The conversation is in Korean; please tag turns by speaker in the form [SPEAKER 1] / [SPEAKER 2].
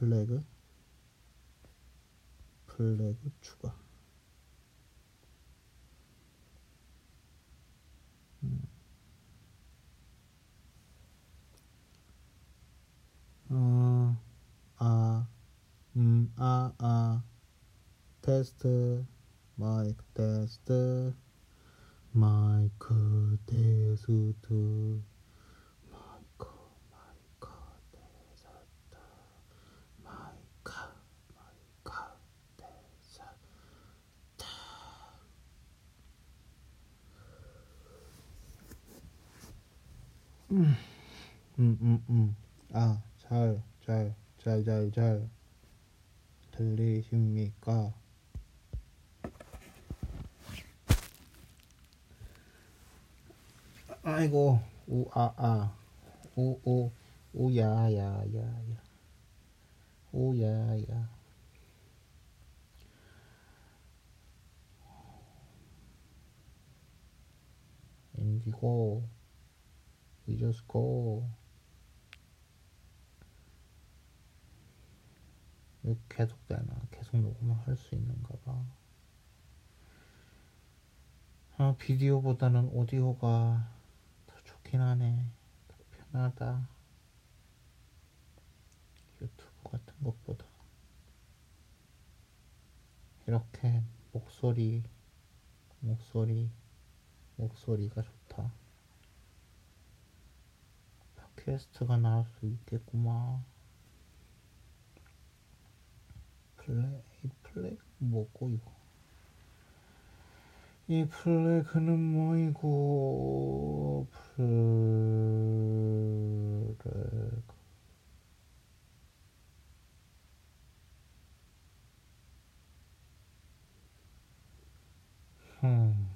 [SPEAKER 1] 플래그? 플래그 추가. 음. 어, 아, 음, 아, 아, 테스트, 마이크 테스트, 마이크 테스트, 마이크, 마이크 테스트, 마이크, 마이크 테스트. 음, 음, 음, 음. 아, 잘, 잘, 잘, 잘, 잘 들리십니까? 아이고, 우, 아, 아, 우, 우, 우, 야, 야, 야, 야, 우, 야, 야. 인디고, we just go. 왜 계속 되나? 계속 녹음을 할 수 있는가 봐. 아, 비디오보다는 오디오가 더 좋긴 하네. 더 편하다. 유튜브 같은 것보다. 이렇게 목소리, 목소리, 목소리가 좋다. 팟캐스트가 나올 수 있겠구만. 플레이, 플래그 뭐고, 이거? 이 플래그는 뭐이고, 플래그. 음.